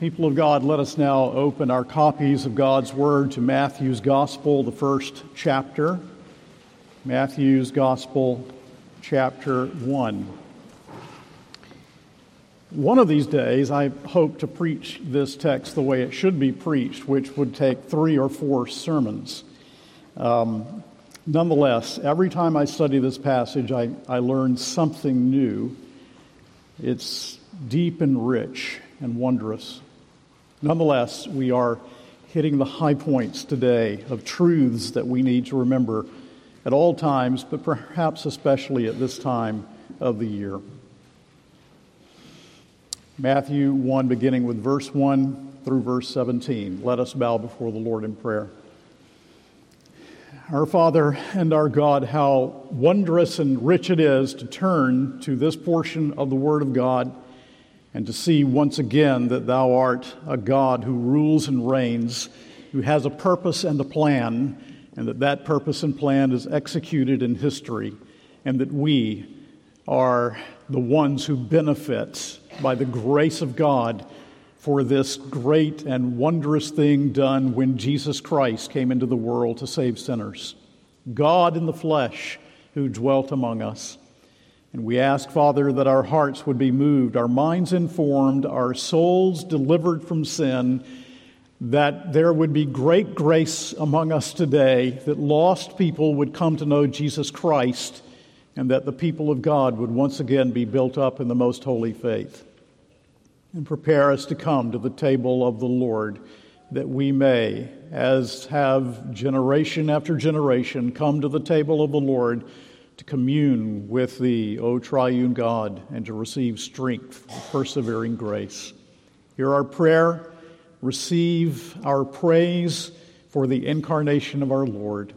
People of God, let us now open our copies of God's Word to Matthew's Gospel, the first chapter. Matthew's Gospel, chapter 1. One of these days, I hope to preach this text the way it should be preached, which would take three or four sermons. Um, nonetheless, every time I study this passage, I, I learn something new. It's deep and rich and wondrous. Nonetheless, we are hitting the high points today of truths that we need to remember at all times, but perhaps especially at this time of the year. Matthew 1, beginning with verse 1 through verse 17. Let us bow before the Lord in prayer. Our Father and our God, how wondrous and rich it is to turn to this portion of the Word of God and to see once again that thou art a God who rules and reigns, who has a purpose and a plan, and that that purpose and plan is executed in history, and that we are the ones who benefit by the grace of God for this great and wondrous thing done when Jesus Christ came into the world to save sinners. God in the flesh who dwelt among us. And we ask, Father, that our hearts would be moved, our minds informed, our souls delivered from sin, that there would be great grace among us today, that lost people would come to know Jesus Christ, and that the people of God would once again be built up in the most holy faith. And prepare us to come to the table of the Lord, that we may, as have generation after generation, come to the table of the Lord commune with Thee, O triune God, and to receive strength, persevering grace. Hear our prayer, receive our praise for the incarnation of our Lord.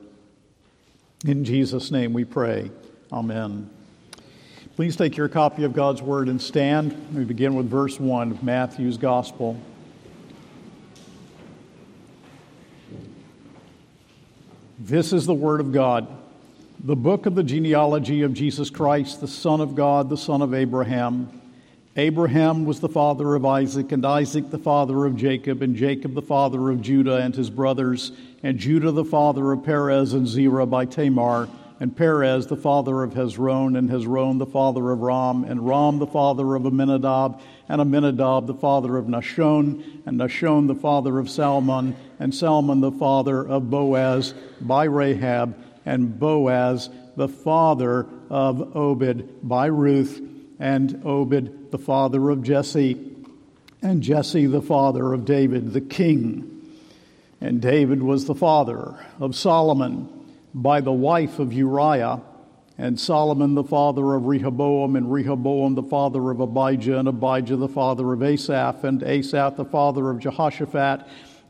In Jesus' name we pray. Amen. Please take your copy of God's Word and stand. We begin with verse 1 of Matthew's Gospel. This is the Word of God the book of the genealogy of Jesus Christ, the Son of God, the son of Abraham. Abraham was the father of Isaac, and Isaac the father of Jacob, and Jacob the father of Judah and his brothers, and Judah the father of Perez and Zerah by Tamar, and Perez the father of Hezron, and Hezron the father of Ram, and Ram the father of Amminadab, and Amminadab the father of Nahshon, and Nahshon the father of Salmon, and Salmon the father of Boaz by Rahab and Boaz, the father of Obed, by Ruth, and Obed, the father of Jesse, and Jesse, the father of David, the king. And David was the father of Solomon by the wife of Uriah, and Solomon the father of Rehoboam, and Rehoboam the father of Abijah, and Abijah the father of Asaph, and Asaph the father of Jehoshaphat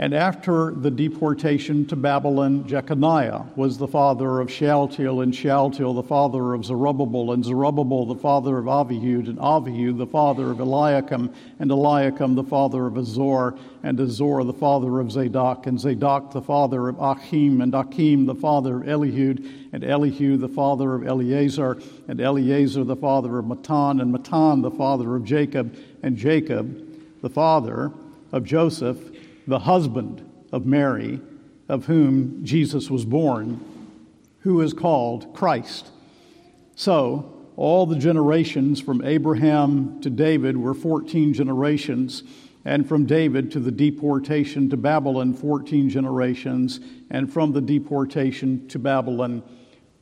And after the deportation to Babylon, Jeconiah was the father of Shealtiel, and Shealtiel the father of Zerubbabel, and Zerubbabel the father of Abihud, and Abihud the father of Eliakim, and Eliakim the father of Azor, and Azor the father of Zadok, and Zadok the father of Achim, and Achim the father of Elihud, and Elihu the father of Eleazar, and Eleazar the father of Matthan, and Matthan the father of Jacob, and Jacob the father of Joseph the husband of Mary, of whom Jesus was born, who is called Christ. So, all the generations from Abraham to David were 14 generations, and from David to the deportation to Babylon, 14 generations, and from the deportation to Babylon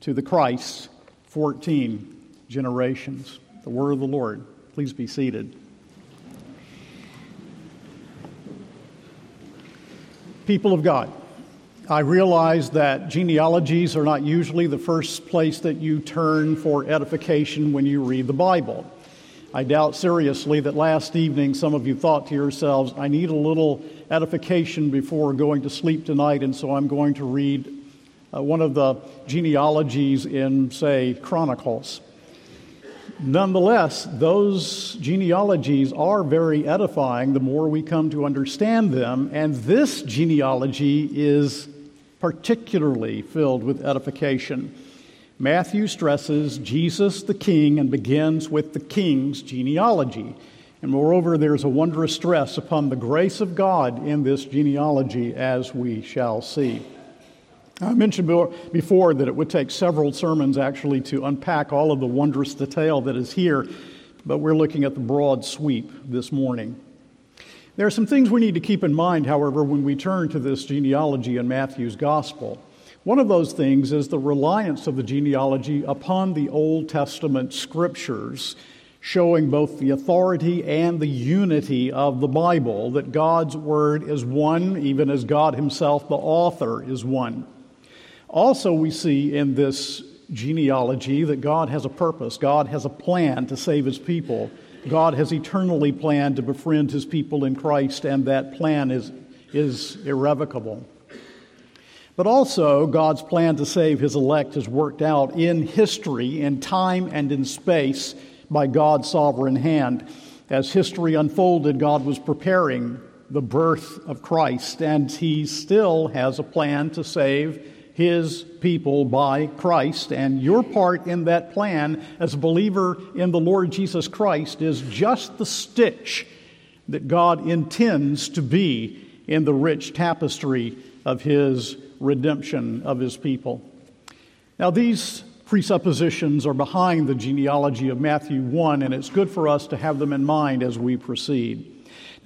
to the Christ, 14 generations. The word of the Lord. Please be seated. People of God, I realize that genealogies are not usually the first place that you turn for edification when you read the Bible. I doubt seriously that last evening some of you thought to yourselves, I need a little edification before going to sleep tonight, and so I'm going to read uh, one of the genealogies in, say, Chronicles. Nonetheless, those genealogies are very edifying the more we come to understand them, and this genealogy is particularly filled with edification. Matthew stresses Jesus the King and begins with the King's genealogy. And moreover, there's a wondrous stress upon the grace of God in this genealogy, as we shall see. I mentioned before that it would take several sermons actually to unpack all of the wondrous detail that is here, but we're looking at the broad sweep this morning. There are some things we need to keep in mind, however, when we turn to this genealogy in Matthew's gospel. One of those things is the reliance of the genealogy upon the Old Testament scriptures, showing both the authority and the unity of the Bible, that God's Word is one, even as God Himself, the author, is one. Also, we see in this genealogy that God has a purpose, God has a plan to save his people. God has eternally planned to befriend his people in Christ, and that plan is, is irrevocable. But also, God's plan to save his elect is worked out in history, in time, and in space by God's sovereign hand. As history unfolded, God was preparing the birth of Christ, and he still has a plan to save his people by Christ. And your part in that plan as a believer in the Lord Jesus Christ is just the stitch that God intends to be in the rich tapestry of his redemption of his people. Now, these presuppositions are behind the genealogy of Matthew 1, and it's good for us to have them in mind as we proceed.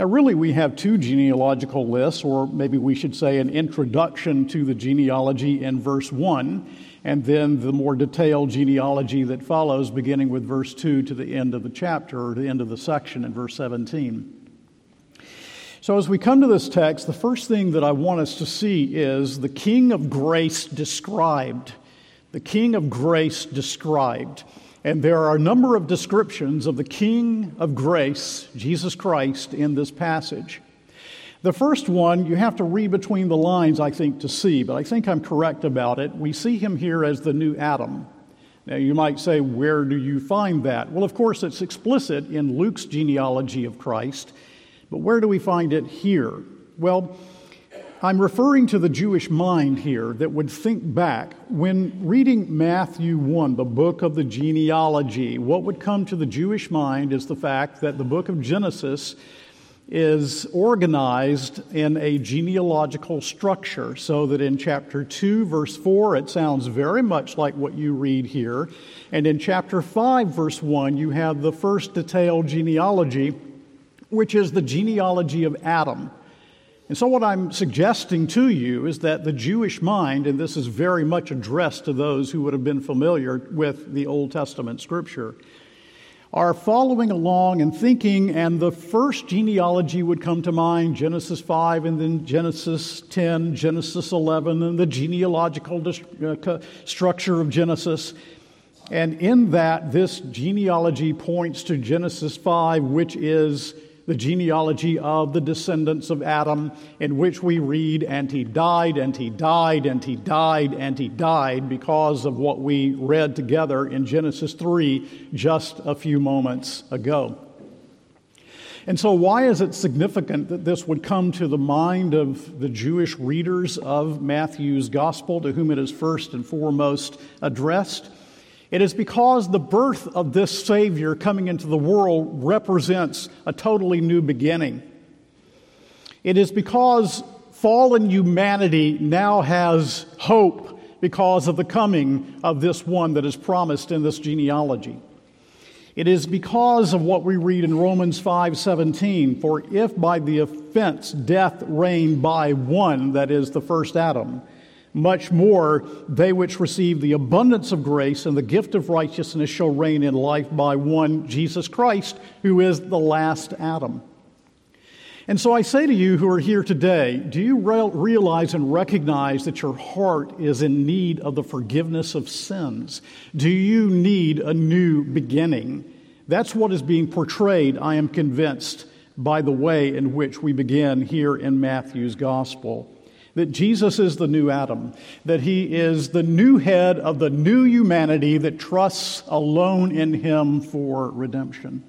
Now, really, we have two genealogical lists, or maybe we should say an introduction to the genealogy in verse 1, and then the more detailed genealogy that follows, beginning with verse 2 to the end of the chapter, or the end of the section in verse 17. So, as we come to this text, the first thing that I want us to see is the King of grace described. The King of grace described. And there are a number of descriptions of the King of grace, Jesus Christ, in this passage. The first one, you have to read between the lines, I think, to see, but I think I'm correct about it. We see him here as the new Adam. Now, you might say, where do you find that? Well, of course, it's explicit in Luke's genealogy of Christ, but where do we find it here? Well, I'm referring to the Jewish mind here that would think back. When reading Matthew 1, the book of the genealogy, what would come to the Jewish mind is the fact that the book of Genesis is organized in a genealogical structure, so that in chapter 2, verse 4, it sounds very much like what you read here. And in chapter 5, verse 1, you have the first detailed genealogy, which is the genealogy of Adam. And so, what I'm suggesting to you is that the Jewish mind, and this is very much addressed to those who would have been familiar with the Old Testament scripture, are following along and thinking, and the first genealogy would come to mind Genesis 5, and then Genesis 10, Genesis 11, and the genealogical uh, structure of Genesis. And in that, this genealogy points to Genesis 5, which is the genealogy of the descendants of Adam, in which we read, and he died, and he died, and he died, and he died, because of what we read together in Genesis 3 just a few moments ago. And so, why is it significant that this would come to the mind of the Jewish readers of Matthew's gospel, to whom it is first and foremost addressed? It is because the birth of this Savior coming into the world represents a totally new beginning. It is because fallen humanity now has hope because of the coming of this one that is promised in this genealogy. It is because of what we read in Romans 5:17, for if by the offense death reigned by one, that is the first Adam, much more they which receive the abundance of grace and the gift of righteousness shall reign in life by one Jesus Christ, who is the last Adam. And so I say to you who are here today, do you realize and recognize that your heart is in need of the forgiveness of sins? Do you need a new beginning? That's what is being portrayed, I am convinced, by the way in which we begin here in Matthew's gospel. That Jesus is the new Adam, that he is the new head of the new humanity that trusts alone in him for redemption.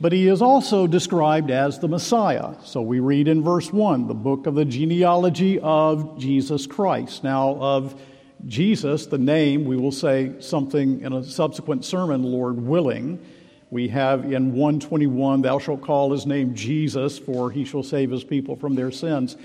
But he is also described as the Messiah. So we read in verse 1, the book of the genealogy of Jesus Christ. Now, of Jesus, the name, we will say something in a subsequent sermon, Lord willing. We have in 121, Thou shalt call his name Jesus, for he shall save his people from their sins.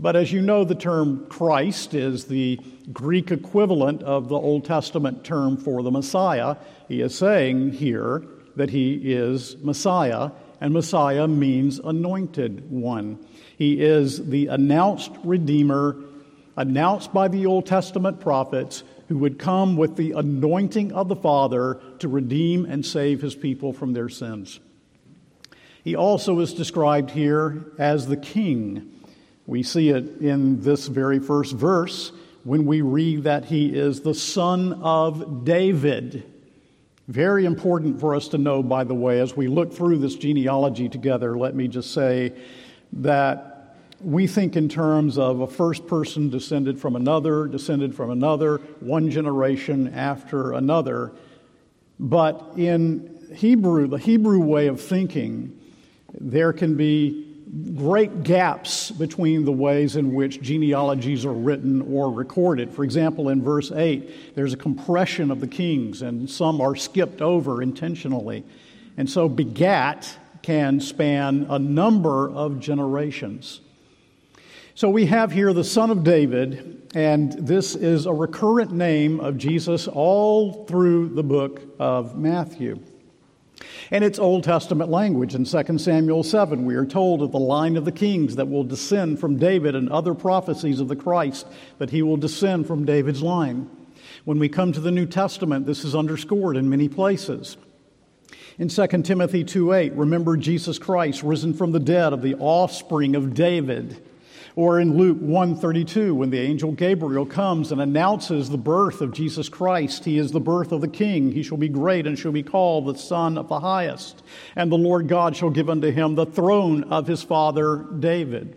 But as you know, the term Christ is the Greek equivalent of the Old Testament term for the Messiah. He is saying here that he is Messiah, and Messiah means anointed one. He is the announced Redeemer, announced by the Old Testament prophets, who would come with the anointing of the Father to redeem and save his people from their sins. He also is described here as the King. We see it in this very first verse when we read that he is the son of David. Very important for us to know, by the way, as we look through this genealogy together, let me just say that we think in terms of a first person descended from another, descended from another, one generation after another. But in Hebrew, the Hebrew way of thinking, there can be great gaps between the ways in which genealogies are written or recorded. For example, in verse 8, there's a compression of the kings, and some are skipped over intentionally. And so, begat can span a number of generations. So, we have here the son of David, and this is a recurrent name of Jesus all through the book of Matthew. And it's Old Testament language. In 2 Samuel 7, we are told of the line of the kings that will descend from David and other prophecies of the Christ that he will descend from David's line. When we come to the New Testament, this is underscored in many places. In 2 Timothy 2:8, remember Jesus Christ risen from the dead of the offspring of David or in Luke 132, when the angel Gabriel comes and announces the birth of Jesus Christ, he is the birth of the King. He shall be great and shall be called the Son of the Highest. And the Lord God shall give unto him the throne of his father David.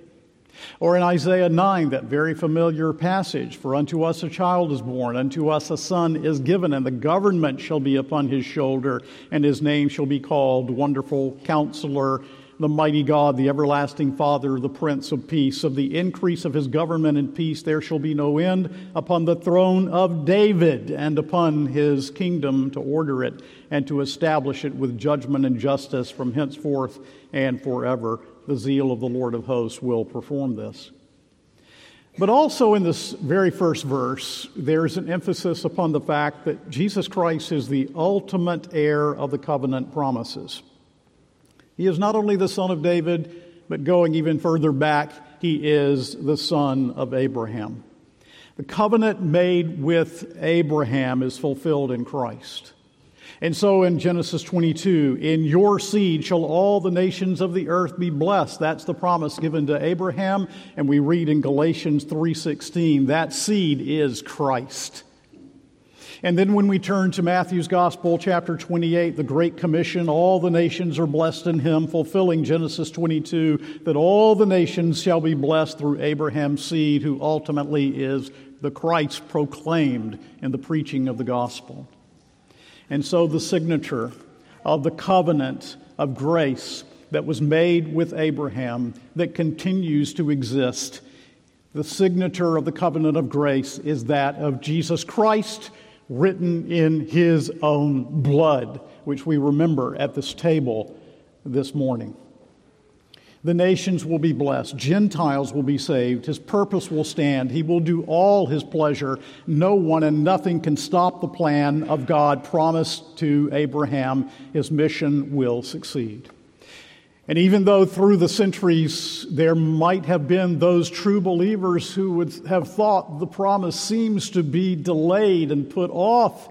Or in Isaiah 9, that very familiar passage For unto us a child is born, unto us a son is given, and the government shall be upon his shoulder, and his name shall be called Wonderful Counselor the mighty God, the everlasting Father, the Prince of Peace. Of the increase of his government and peace there shall be no end upon the throne of David and upon his kingdom to order it and to establish it with judgment and justice from henceforth and forever. The zeal of the Lord of hosts will perform this. But also in this very first verse, there's an emphasis upon the fact that Jesus Christ is the ultimate heir of the covenant promises. He is not only the son of David, but going even further back, he is the son of Abraham. The covenant made with Abraham is fulfilled in Christ. And so in Genesis 22, in your seed shall all the nations of the earth be blessed. That's the promise given to Abraham, and we read in Galatians 3:16, that seed is Christ. And then when we turn to Matthew's Gospel, chapter 28, the Great Commission, all the nations are blessed in him, fulfilling Genesis 22, that all the nations shall be blessed through Abraham's seed, who ultimately is the Christ proclaimed in the preaching of the gospel. And so the signature of the covenant of grace that was made with Abraham that continues to exist. The signature of the covenant of grace is that of Jesus Christ written in his own blood, which we remember at this table this morning. The nations will be blessed. Gentiles will be saved. His purpose will stand. He will do all his pleasure. No one and nothing can stop the plan of God promised to Abraham. His mission will succeed. And even though through the centuries there might have been those true believers who would have thought the promise seems to be delayed and put off,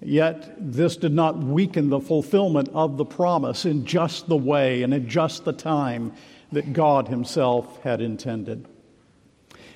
yet this did not weaken the fulfillment of the promise in just the way and in just the time that God Himself had intended.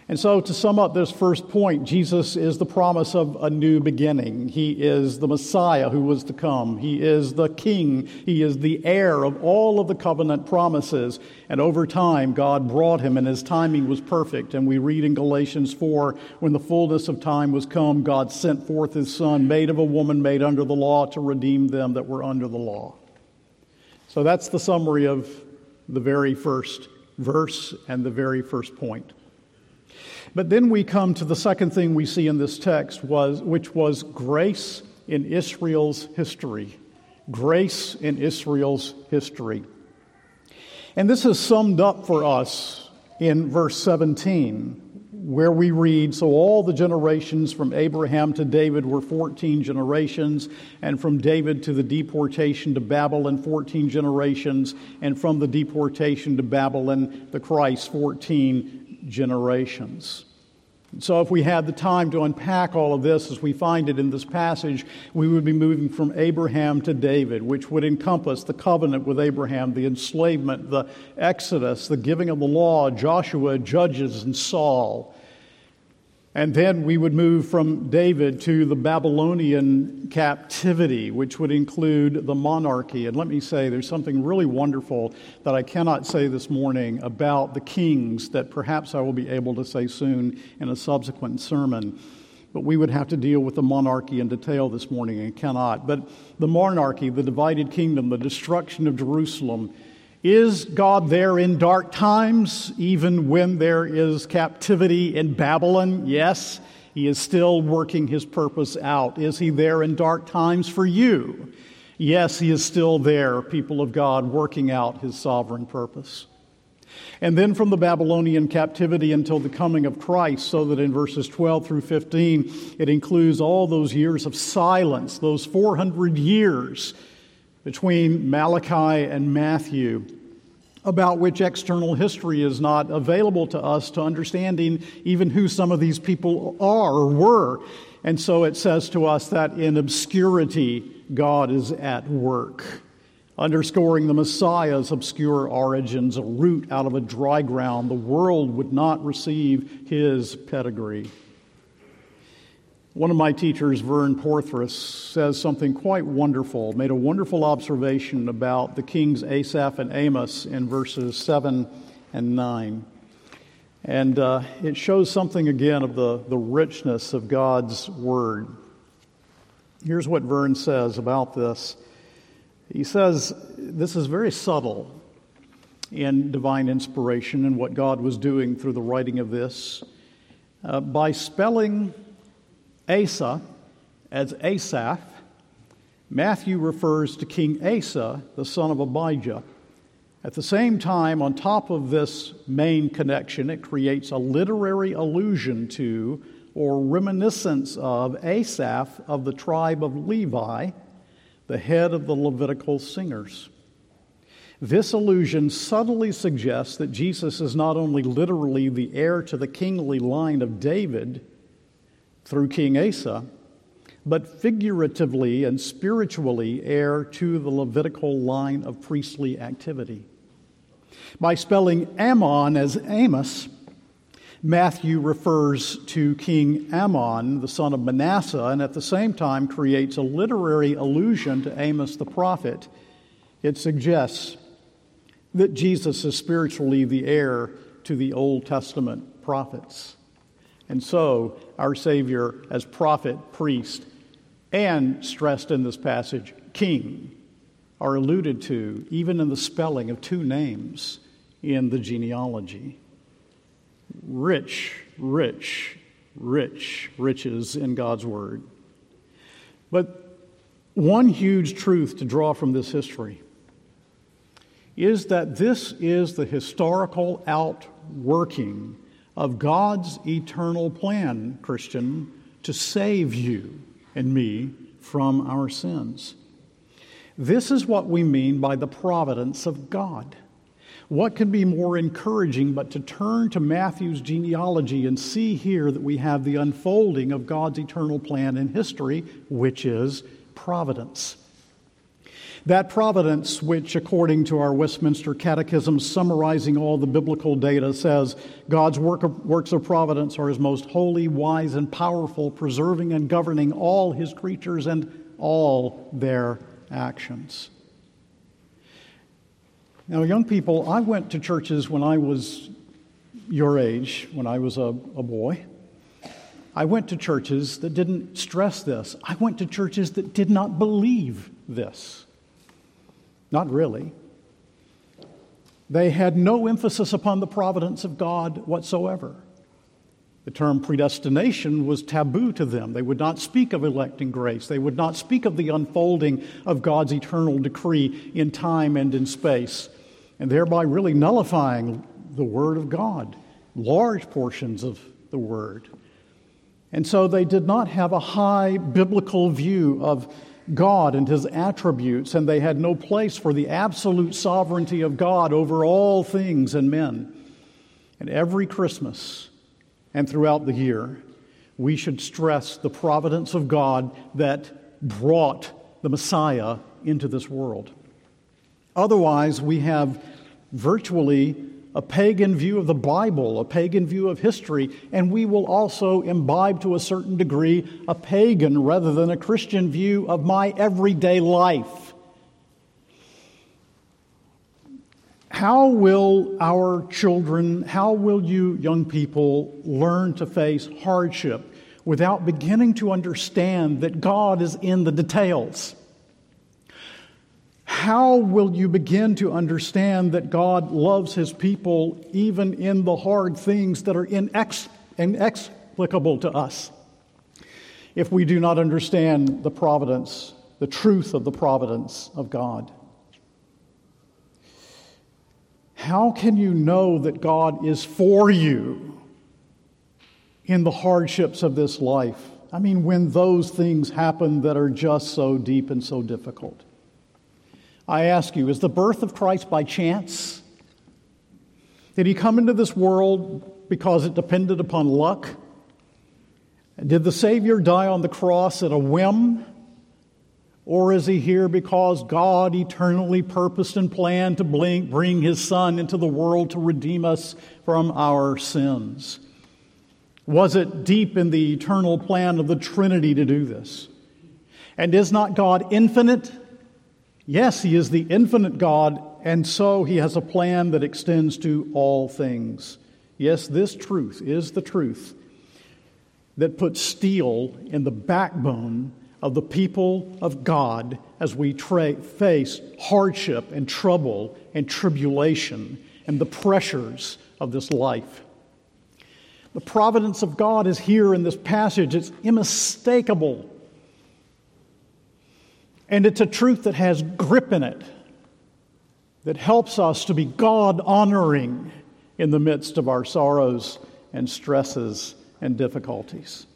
And so, to sum up this first point, Jesus is the promise of a new beginning. He is the Messiah who was to come. He is the King. He is the heir of all of the covenant promises. And over time, God brought him, and his timing was perfect. And we read in Galatians 4 when the fullness of time was come, God sent forth his Son, made of a woman made under the law, to redeem them that were under the law. So, that's the summary of the very first verse and the very first point. But then we come to the second thing we see in this text was which was grace in Israel's history. Grace in Israel's history. And this is summed up for us in verse 17, where we read So all the generations from Abraham to David were 14 generations, and from David to the deportation to Babylon, 14 generations, and from the deportation to Babylon, the Christ, 14 generations. So, if we had the time to unpack all of this as we find it in this passage, we would be moving from Abraham to David, which would encompass the covenant with Abraham, the enslavement, the exodus, the giving of the law, Joshua, Judges, and Saul. And then we would move from David to the Babylonian captivity, which would include the monarchy. And let me say, there's something really wonderful that I cannot say this morning about the kings that perhaps I will be able to say soon in a subsequent sermon. But we would have to deal with the monarchy in detail this morning and cannot. But the monarchy, the divided kingdom, the destruction of Jerusalem, is God there in dark times, even when there is captivity in Babylon? Yes, He is still working His purpose out. Is He there in dark times for you? Yes, He is still there, people of God, working out His sovereign purpose. And then from the Babylonian captivity until the coming of Christ, so that in verses 12 through 15, it includes all those years of silence, those 400 years between Malachi and Matthew, about which external history is not available to us to understanding even who some of these people are or were. And so it says to us that in obscurity, God is at work, underscoring the Messiah's obscure origins, a root out of a dry ground. The world would not receive his pedigree. One of my teachers, Vern Poythress, says something quite wonderful, made a wonderful observation about the kings Asaph and Amos in verses 7 and 9. And uh, it shows something again of the, the richness of God's word. Here's what Vern says about this. He says, This is very subtle in divine inspiration and what God was doing through the writing of this. Uh, by spelling Asa as Asaph, Matthew refers to King Asa, the son of Abijah. At the same time, on top of this main connection, it creates a literary allusion to or reminiscence of Asaph of the tribe of Levi, the head of the Levitical singers. This allusion subtly suggests that Jesus is not only literally the heir to the kingly line of David, through King Asa, but figuratively and spiritually heir to the Levitical line of priestly activity. By spelling Amon as Amos, Matthew refers to King Amon, the son of Manasseh, and at the same time creates a literary allusion to Amos the prophet. It suggests that Jesus is spiritually the heir to the Old Testament prophets. And so, our Savior, as prophet, priest, and stressed in this passage, king, are alluded to even in the spelling of two names in the genealogy. Rich, rich, rich riches in God's Word. But one huge truth to draw from this history is that this is the historical outworking of God's eternal plan, Christian, to save you and me from our sins. This is what we mean by the providence of God. What can be more encouraging but to turn to Matthew's genealogy and see here that we have the unfolding of God's eternal plan in history, which is providence. That providence, which according to our Westminster Catechism, summarizing all the biblical data, says God's work of, works of providence are his most holy, wise, and powerful, preserving and governing all his creatures and all their actions. Now, young people, I went to churches when I was your age, when I was a, a boy. I went to churches that didn't stress this. I went to churches that did not believe this. Not really. They had no emphasis upon the providence of God whatsoever. The term predestination was taboo to them. They would not speak of electing grace. They would not speak of the unfolding of God's eternal decree in time and in space, and thereby really nullifying the Word of God, large portions of the Word. And so they did not have a high biblical view of God and his attributes, and they had no place for the absolute sovereignty of God over all things and men. And every Christmas and throughout the year, we should stress the providence of God that brought the Messiah into this world. Otherwise, we have virtually a pagan view of the Bible, a pagan view of history, and we will also imbibe to a certain degree a pagan rather than a Christian view of my everyday life. How will our children, how will you young people learn to face hardship without beginning to understand that God is in the details? How will you begin to understand that God loves his people even in the hard things that are inex- inexplicable to us? If we do not understand the providence, the truth of the providence of God. How can you know that God is for you in the hardships of this life? I mean, when those things happen that are just so deep and so difficult. I ask you, is the birth of Christ by chance? Did he come into this world because it depended upon luck? Did the Savior die on the cross at a whim? Or is he here because God eternally purposed and planned to bring his Son into the world to redeem us from our sins? Was it deep in the eternal plan of the Trinity to do this? And is not God infinite? Yes, He is the infinite God, and so He has a plan that extends to all things. Yes, this truth is the truth that puts steel in the backbone of the people of God as we tra- face hardship and trouble and tribulation and the pressures of this life. The providence of God is here in this passage. It's unmistakable. And it's a truth that has grip in it, that helps us to be God honoring in the midst of our sorrows and stresses and difficulties.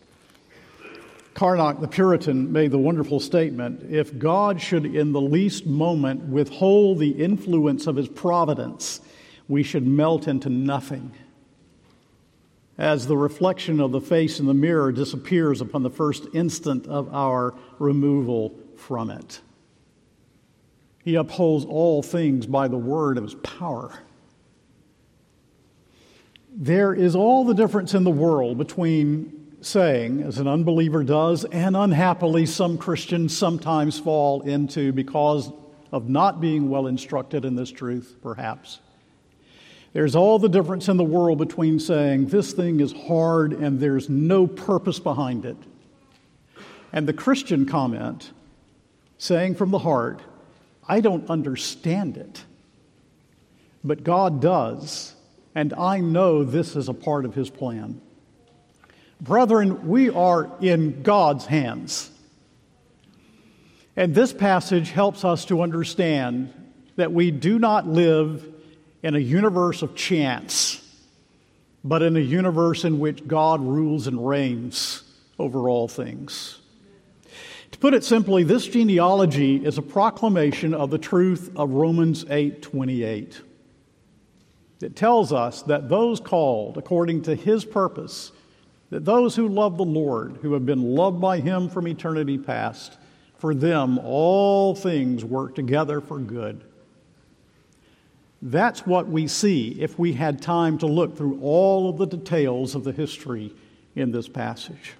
Charnock the Puritan made the wonderful statement if God should in the least moment withhold the influence of his providence, we should melt into nothing. As the reflection of the face in the mirror disappears upon the first instant of our removal from it. He upholds all things by the word of his power. There is all the difference in the world between saying, as an unbeliever does, and unhappily some Christians sometimes fall into because of not being well instructed in this truth, perhaps. There's all the difference in the world between saying, this thing is hard and there's no purpose behind it, and the Christian comment, saying from the heart, I don't understand it, but God does, and I know this is a part of His plan. Brethren, we are in God's hands. And this passage helps us to understand that we do not live in a universe of chance, but in a universe in which God rules and reigns over all things. To put it simply, this genealogy is a proclamation of the truth of Romans 8:28. It tells us that those called according to his purpose, that those who love the Lord, who have been loved by him from eternity past, For them, all things work together for good. That's what we see if we had time to look through all of the details of the history in this passage.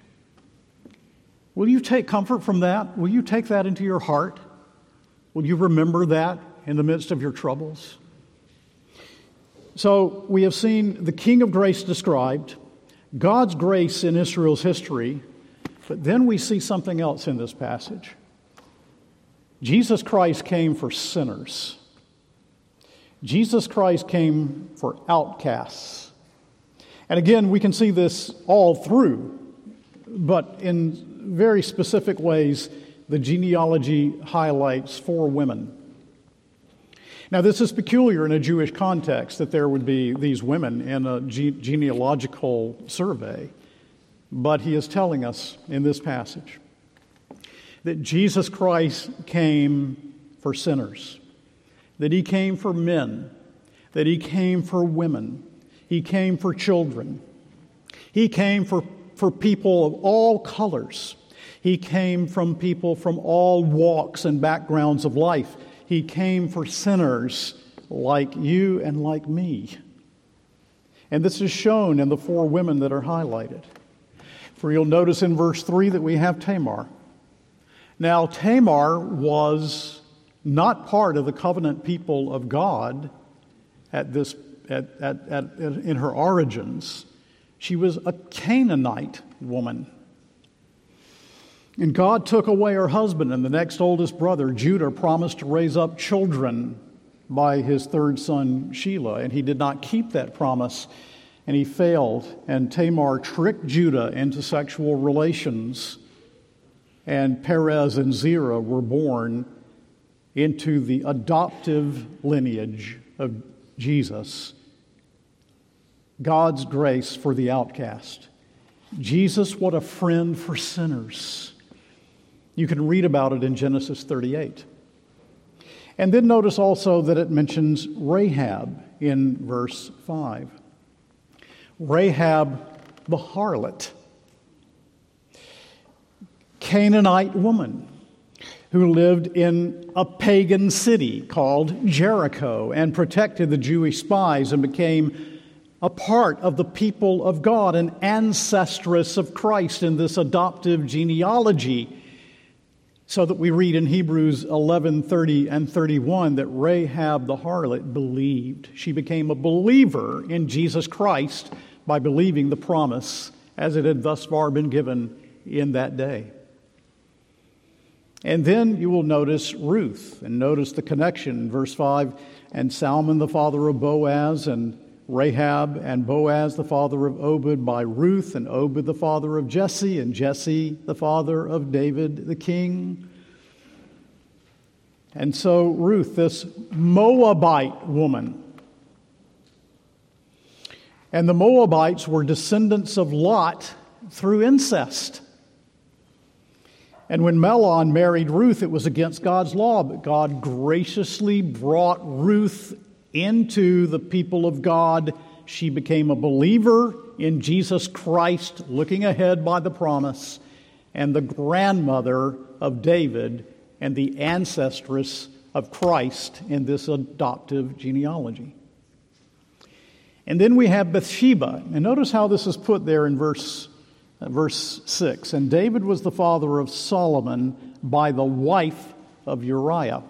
Will you take comfort from that? Will you take that into your heart? Will you remember that in the midst of your troubles? So, we have seen the King of Grace described, God's grace in Israel's history, but then we see something else in this passage. Jesus Christ came for sinners. Jesus Christ came for outcasts. And again, we can see this all through, but in very specific ways, the genealogy highlights four women. Now, this is peculiar in a Jewish context that there would be these women in a ge- genealogical survey, but he is telling us in this passage that Jesus Christ came for sinners, that he came for men, that he came for women, he came for children, he came for, for people of all colors. He came from people from all walks and backgrounds of life. He came for sinners like you and like me. And this is shown in the four women that are highlighted. For you'll notice in verse 3 that we have Tamar. Now, Tamar was not part of the covenant people of God at this, at, at, at, in her origins. She was a Canaanite woman. And God took away her husband, and the next oldest brother, Judah, promised to raise up children by his third son, Shelah. And he did not keep that promise, and he failed. And Tamar tricked Judah into sexual relations, and Perez and Zerah were born into the adoptive lineage of Jesus. God's grace for the outcast. Jesus, what a friend for sinners. You can read about it in Genesis 38. And then notice also that it mentions Rahab in verse 5. Rahab the harlot, Canaanite woman who lived in a pagan city called Jericho and protected the Jewish spies and became a part of the people of God, an ancestress of Christ in this adoptive genealogy so that we read in Hebrews 11 30 and 31 that Rahab the harlot believed. She became a believer in Jesus Christ by believing the promise as it had thus far been given in that day. And then you will notice Ruth, and notice the connection in verse 5 and Salmon, the father of Boaz, and Rahab, and Boaz, the father of Obed, by Ruth, and Obed, the father of Jesse, and Jesse, the father of David the king. And so, Ruth, this Moabite woman, and the Moabites were descendants of Lot through incest. And when Mahlon married Ruth, it was against God's law, but God graciously brought Ruth into the people of God. She became a believer in Jesus Christ, looking ahead by the promise, and the grandmother of David and the ancestress of Christ in this adoptive genealogy. And then we have Bathsheba. And notice how this is put there in verse, uh, verse 6. And David was the father of Solomon by the wife of Uriah.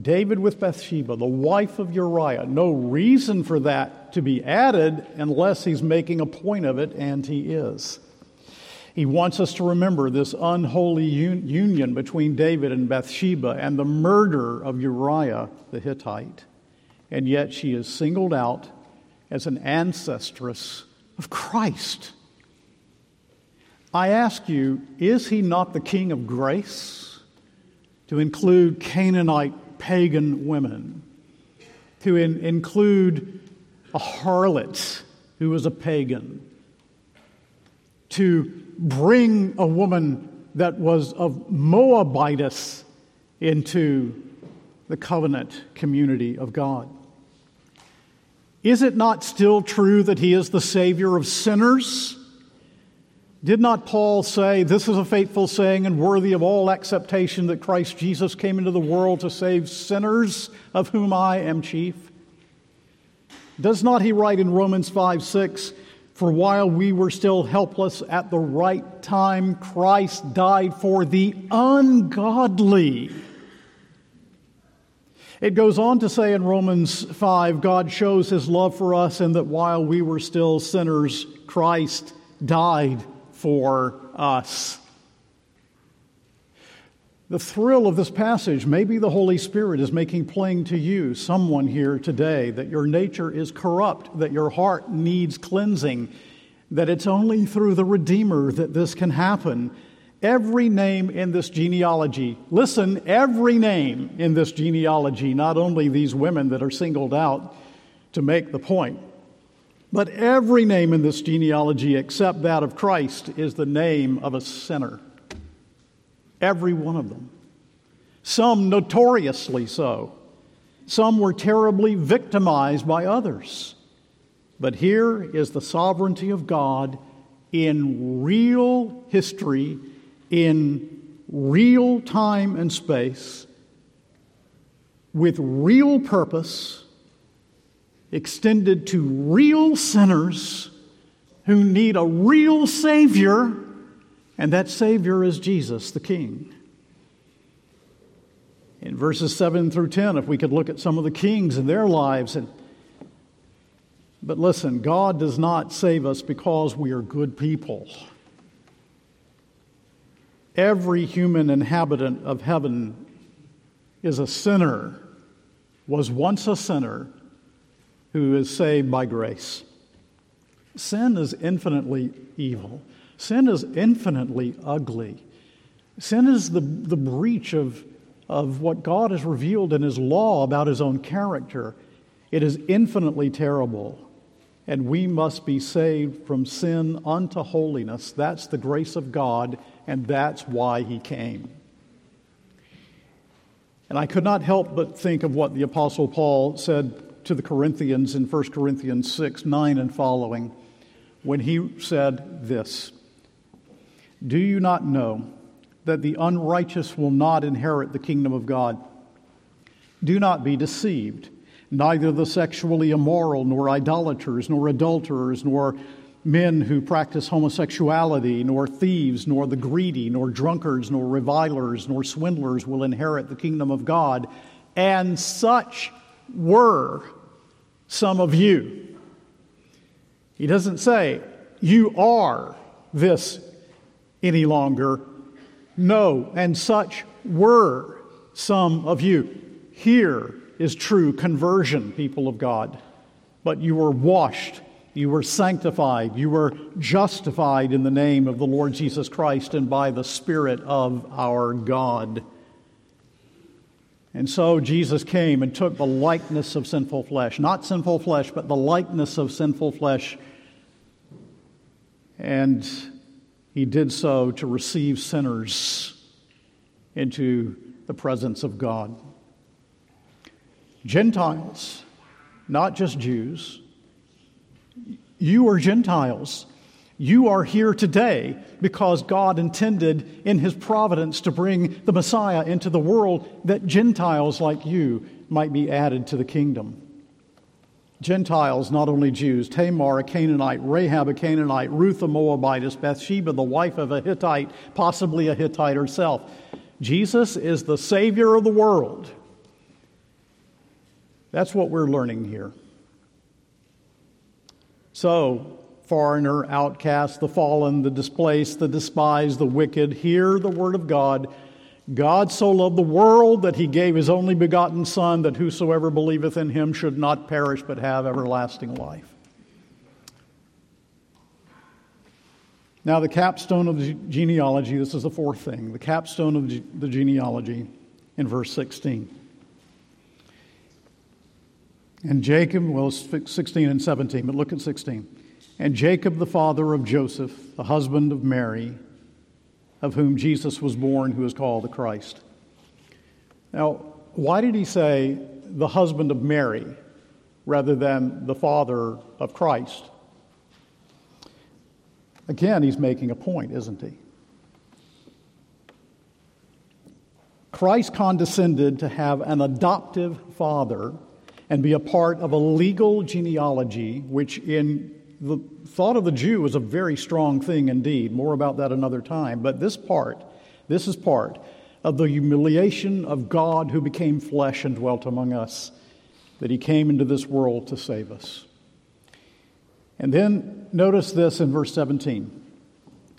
David with Bathsheba, the wife of Uriah. No reason for that to be added unless he's making a point of it, and he is. He wants us to remember this unholy un- union between David and Bathsheba and the murder of Uriah the Hittite. And yet she is singled out as an ancestress of Christ. I ask you, is he not the King of grace to include Canaanite pagan women, to in, include a harlot who was a pagan, to bring a woman that was of Moabitess into the covenant community of God. Is it not still true that He is the Savior of sinners? Did not Paul say, This is a faithful saying and worthy of all acceptation that Christ Jesus came into the world to save sinners, of whom I am chief? Does not he write in Romans 5 6, For while we were still helpless at the right time, Christ died for the ungodly? It goes on to say in Romans 5 God shows his love for us, and that while we were still sinners, Christ died for us. The thrill of this passage, maybe the Holy Spirit is making plain to you, someone here today, that your nature is corrupt, that your heart needs cleansing, that it's only through the Redeemer that this can happen. Every name in this genealogy, listen, every name in this genealogy, not only these women that are singled out to make the point, but every name in this genealogy except that of Christ is the name of a sinner. Every one of them. Some notoriously so. Some were terribly victimized by others. But here is the sovereignty of God in real history, in real time and space, with real purpose extended to real sinners who need a real Savior, and that Savior is Jesus the King. In verses 7 through 10, if we could look at some of the kings and their lives. And, but listen, God does not save us because we are good people. Every human inhabitant of heaven is a sinner, was once a sinner, who is saved by grace. Sin is infinitely evil. Sin is infinitely ugly. Sin is the, the breach of, of what God has revealed in His law about His own character. It is infinitely terrible. And we must be saved from sin unto holiness. That's the grace of God, and that's why He came. And I could not help but think of what the Apostle Paul said to the Corinthians in 1 Corinthians 6 9 and following when he said this Do you not know that the unrighteous will not inherit the kingdom of God? Do not be deceived. Neither the sexually immoral, nor idolaters, nor adulterers, nor men who practice homosexuality, nor thieves, nor the greedy, nor drunkards, nor revilers, nor swindlers will inherit the kingdom of God. And such were some of you. He doesn't say, you are this any longer. No, and such were some of you. Here is true conversion, people of God. But you were washed, you were sanctified, you were justified in the name of the Lord Jesus Christ and by the Spirit of our God. And so Jesus came and took the likeness of sinful flesh, not sinful flesh, but the likeness of sinful flesh. And he did so to receive sinners into the presence of God. Gentiles, not just Jews. You are Gentiles. You are here today because God intended in His providence to bring the Messiah into the world that Gentiles like you might be added to the kingdom. Gentiles, not only Jews, Tamar, a Canaanite, Rahab, a Canaanite, Ruth, a Moabitess, Bathsheba, the wife of a Hittite, possibly a Hittite herself. Jesus is the Savior of the world. That's what we're learning here. So, foreigner, outcast, the fallen, the displaced, the despised, the wicked. Hear the word of God. God so loved the world that he gave his only begotten Son, that whosoever believeth in him should not perish but have everlasting life. Now, the capstone of the genealogy, this is the fourth thing, the capstone of the genealogy in verse 16. And Jacob, well, 16 and 17, but look at 16 and Jacob, the father of Joseph, the husband of Mary, of whom Jesus was born, who is called the Christ. Now, why did he say the husband of Mary rather than the father of Christ? Again, he's making a point, isn't he? Christ condescended to have an adoptive father and be a part of a legal genealogy, which in the thought of the Jew was a very strong thing indeed. More about that another time. But this part, this is part of the humiliation of God who became flesh and dwelt among us, that he came into this world to save us. And then notice this in verse 17.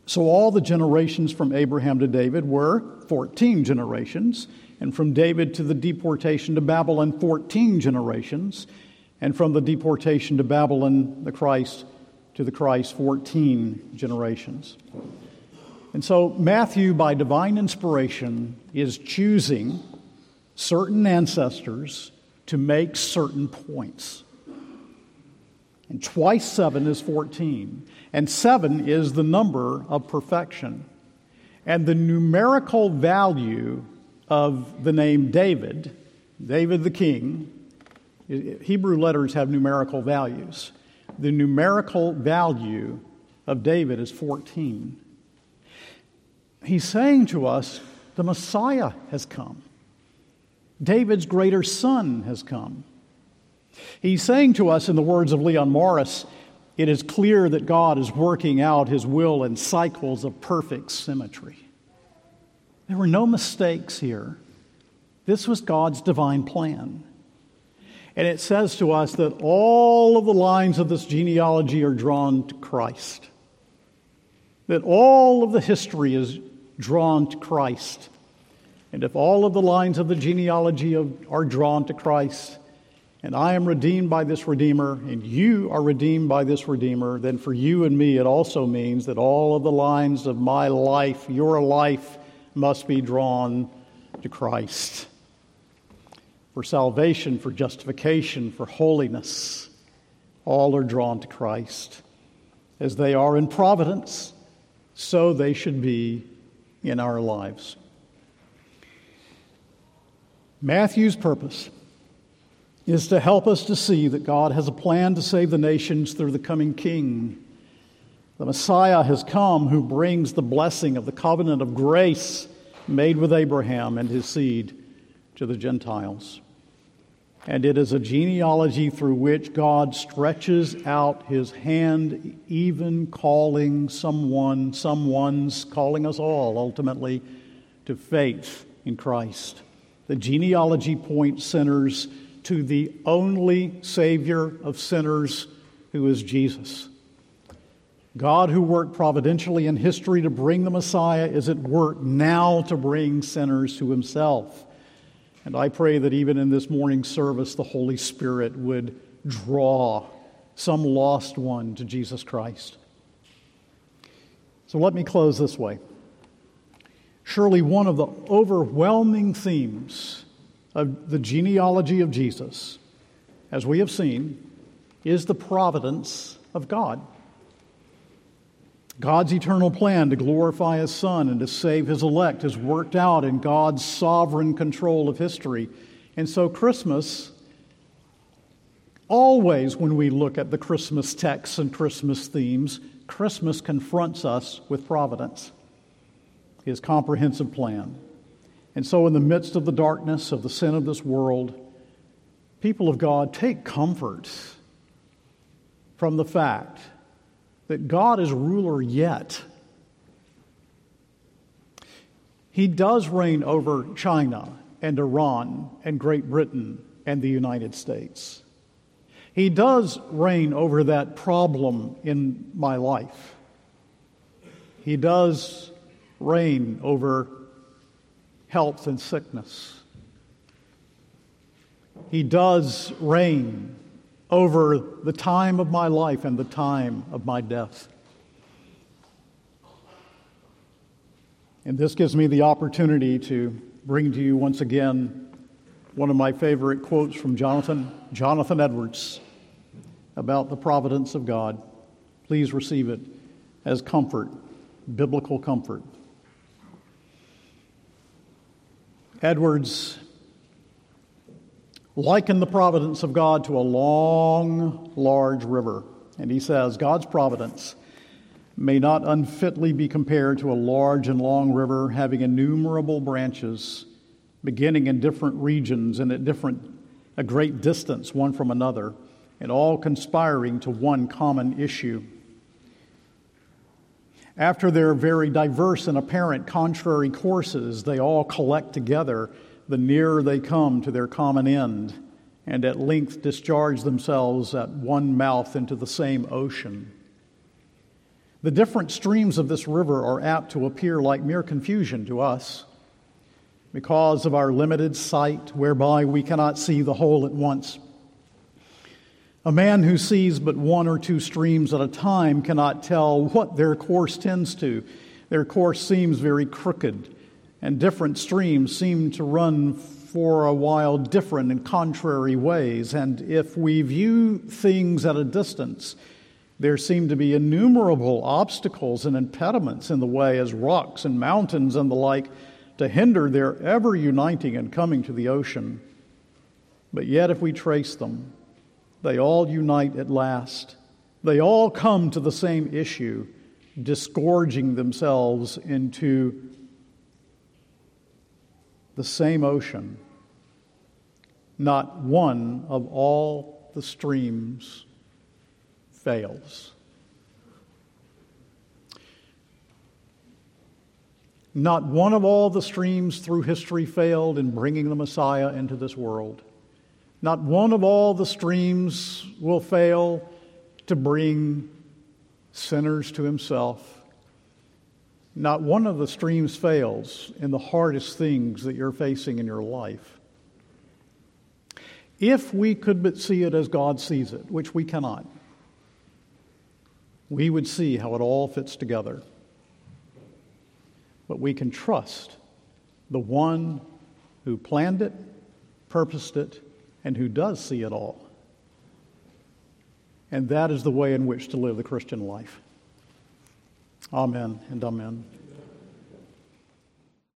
So all the generations from Abraham to David were 14 generations, and from David to the deportation to Babylon, 14 generations, and from the deportation to Babylon, the Christ, to the Christ, 14 generations. And so Matthew, by divine inspiration, is choosing certain ancestors to make certain points. And twice seven is 14. And seven is the number of perfection. And the numerical value of the name David, David the king, Hebrew letters have numerical values. The numerical value of David is 14. He's saying to us, the Messiah has come. David's greater son has come. He's saying to us, in the words of Leon Morris, it is clear that God is working out his will in cycles of perfect symmetry. There were no mistakes here. This was God's divine plan. And it says to us that all of the lines of this genealogy are drawn to Christ. That all of the history is drawn to Christ. And if all of the lines of the genealogy are drawn to Christ, and I am redeemed by this Redeemer, and you are redeemed by this Redeemer, then for you and me, it also means that all of the lines of my life, your life, must be drawn to Christ. For salvation, for justification, for holiness, all are drawn to Christ. As they are in providence, so they should be in our lives. Matthew's purpose is to help us to see that God has a plan to save the nations through the coming King. The Messiah has come who brings the blessing of the covenant of grace made with Abraham and his seed to the Gentiles. And it is a genealogy through which God stretches out his hand, even calling someone, someone's calling us all ultimately to faith in Christ. The genealogy points sinners to the only Savior of sinners, who is Jesus. God, who worked providentially in history to bring the Messiah, is at work now to bring sinners to himself. And I pray that even in this morning service, the Holy Spirit would draw some lost one to Jesus Christ. So let me close this way. Surely one of the overwhelming themes of the genealogy of Jesus, as we have seen, is the providence of God. God's eternal plan to glorify His Son and to save His elect is worked out in God's sovereign control of history. And so, Christmas, always when we look at the Christmas texts and Christmas themes, Christmas confronts us with providence, His comprehensive plan. And so, in the midst of the darkness of the sin of this world, people of God take comfort from the fact that God is ruler yet. He does reign over China and Iran and Great Britain and the United States. He does reign over that problem in my life. He does reign over health and sickness. He does reign over the time of my life and the time of my death. And this gives me the opportunity to bring to you once again one of my favorite quotes from Jonathan, Jonathan Edwards about the providence of God. Please receive it as comfort, biblical comfort. Edwards likened the providence of God to a long, large river. And he says, God's providence may not unfitly be compared to a large and long river having innumerable branches, beginning in different regions and at different, a great distance one from another, and all conspiring to one common issue. After their very diverse and apparent contrary courses, they all collect together the nearer they come to their common end, and at length discharge themselves at one mouth into the same ocean. The different streams of this river are apt to appear like mere confusion to us because of our limited sight, whereby we cannot see the whole at once. A man who sees but one or two streams at a time cannot tell what their course tends to. Their course seems very crooked, and different streams seem to run for a while different and contrary ways. And if we view things at a distance, there seem to be innumerable obstacles and impediments in the way, as rocks and mountains and the like, to hinder their ever uniting and coming to the ocean. But yet, if we trace them, they all unite at last. They all come to the same issue, disgorging themselves into the same ocean. Not one of all the streams fails. Not one of all the streams through history failed in bringing the Messiah into this world. Not one of all the streams will fail to bring sinners to himself. Not one of the streams fails in the hardest things that you're facing in your life. If we could but see it as God sees it, which we cannot we would see how it all fits together. But we can trust the one who planned it, purposed it, and who does see it all. And that is the way in which to live the Christian life. Amen and amen.